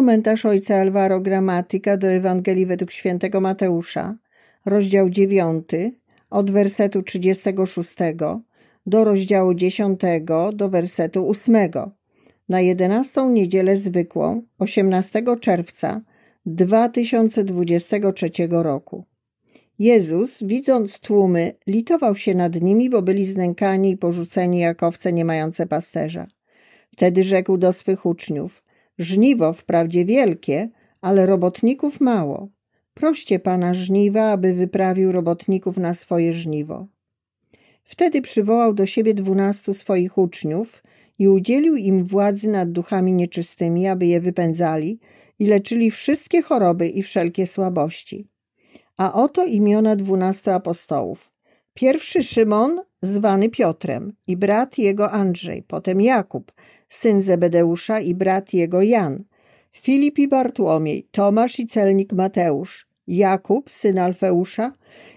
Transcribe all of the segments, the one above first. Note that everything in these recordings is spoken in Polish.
komentarz ojca Alvaro Gramatyka do Ewangelii według świętego Mateusza, rozdział 9, od wersetu 36 do rozdziału 10 do wersetu 8. Na 11 niedzielę zwykłą, 18 czerwca 2023 roku. Jezus, widząc tłumy, litował się nad nimi, bo byli znękani i porzuceni jak owce nie mające pasterza. Wtedy rzekł do swych uczniów: Żniwo wprawdzie wielkie, ale robotników mało. Proście pana żniwa, aby wyprawił robotników na swoje żniwo. Wtedy przywołał do siebie dwunastu swoich uczniów i udzielił im władzy nad duchami nieczystymi, aby je wypędzali i leczyli wszystkie choroby i wszelkie słabości. A oto imiona dwunastu apostołów. Pierwszy Szymon, zwany Piotrem, i brat jego Andrzej, potem Jakub, syn Zebedeusza i brat jego Jan, Filip i Bartłomiej, Tomasz i celnik Mateusz, Jakub, syn Alfeusza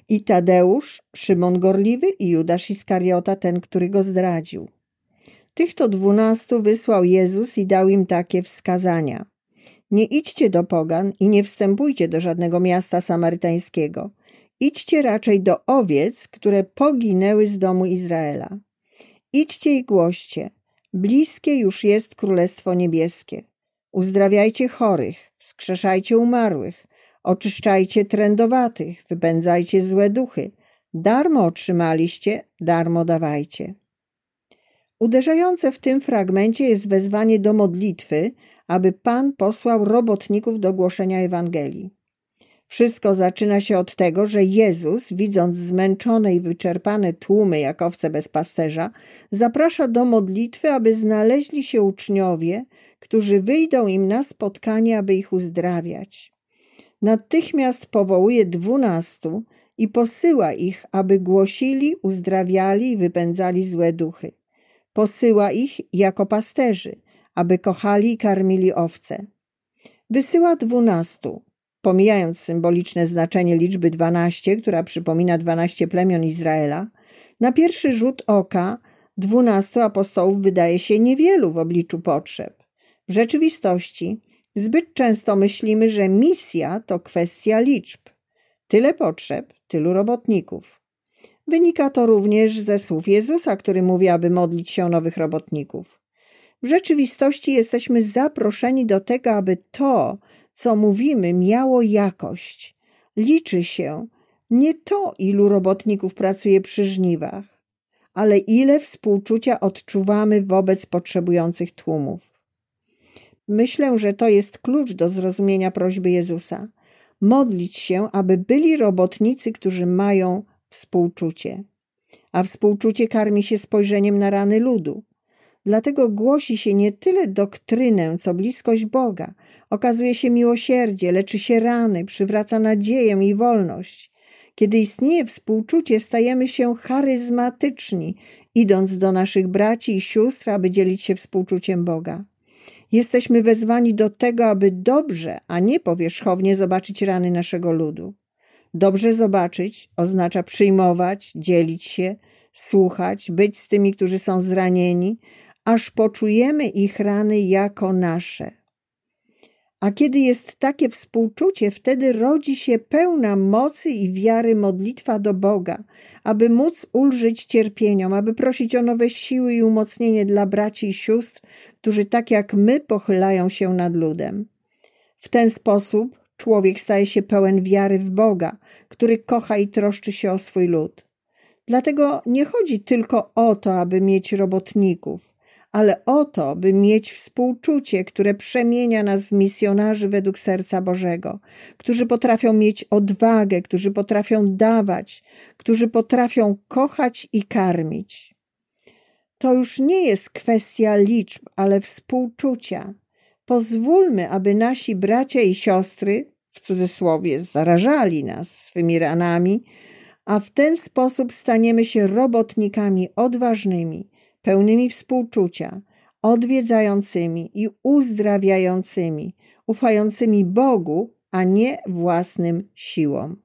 i Tadeusz, Szymon Gorliwy i Judasz Iskariota, ten, który go zdradził. Tych to dwunastu wysłał Jezus i dał im takie wskazania. Nie idźcie do pogan i nie wstępujcie do żadnego miasta samarytańskiego. Idźcie raczej do owiec, które poginęły z domu Izraela. Idźcie i głoście. Bliskie już jest Królestwo Niebieskie. Uzdrawiajcie chorych, wskrzeszajcie umarłych, oczyszczajcie trędowatych, wypędzajcie złe duchy. Darmo otrzymaliście, darmo dawajcie. Uderzające w tym fragmencie jest wezwanie do modlitwy, aby Pan posłał robotników do głoszenia Ewangelii. Wszystko zaczyna się od tego, że Jezus, widząc zmęczone i wyczerpane tłumy jak owce bez pasterza, zaprasza do modlitwy, aby znaleźli się uczniowie, którzy wyjdą im na spotkanie, aby ich uzdrawiać. Natychmiast powołuje dwunastu i posyła ich, aby głosili, uzdrawiali i wypędzali złe duchy. Posyła ich jako pasterzy, aby kochali i karmili owce. Wysyła dwunastu, pomijając symboliczne znaczenie liczby dwanaście, która przypomina dwanaście plemion Izraela, na pierwszy rzut oka dwunastu apostołów wydaje się niewielu w obliczu potrzeb. W rzeczywistości zbyt często myślimy, że misja to kwestia liczb. Tyle potrzeb, tylu robotników. Wynika to również ze słów Jezusa, który mówi, aby modlić się o nowych robotników. W rzeczywistości jesteśmy zaproszeni do tego, aby to, co mówimy, miało jakość. Liczy się nie to, ilu robotników pracuje przy żniwach, ale ile współczucia odczuwamy wobec potrzebujących tłumów. Myślę, że to jest klucz do zrozumienia prośby Jezusa. Modlić się, aby byli robotnicy, którzy mają współczucie. A współczucie karmi się spojrzeniem na rany ludu. Dlatego głosi się nie tyle doktrynę, co bliskość Boga. Okazuje się miłosierdzie, leczy się rany, przywraca nadzieję i wolność. Kiedy istnieje współczucie, stajemy się charyzmatyczni, idąc do naszych braci i sióstr, aby dzielić się współczuciem Boga. Jesteśmy wezwani do tego, aby dobrze, a nie powierzchownie zobaczyć rany naszego ludu. Dobrze zobaczyć oznacza przyjmować, dzielić się, słuchać, być z tymi, którzy są zranieni, aż poczujemy ich rany jako nasze. A kiedy jest takie współczucie, wtedy rodzi się pełna mocy i wiary modlitwa do Boga, aby móc ulżyć cierpieniom, aby prosić o nowe siły i umocnienie dla braci i sióstr, którzy tak jak my pochylają się nad ludem. W ten sposób człowiek staje się pełen wiary w Boga, który kocha i troszczy się o swój lud. Dlatego nie chodzi tylko o to, aby mieć robotników, ale o to, by mieć współczucie, które przemienia nas w misjonarzy według serca Bożego, którzy potrafią mieć odwagę, którzy potrafią dawać, którzy potrafią kochać i karmić. To już nie jest kwestia liczb, ale współczucia. Pozwólmy, aby nasi bracia i siostry, w cudzysłowie, zarażali nas swymi ranami, a w ten sposób staniemy się robotnikami odważnymi, pełnymi współczucia, odwiedzającymi i uzdrawiającymi, ufającymi Bogu, a nie własnym siłom.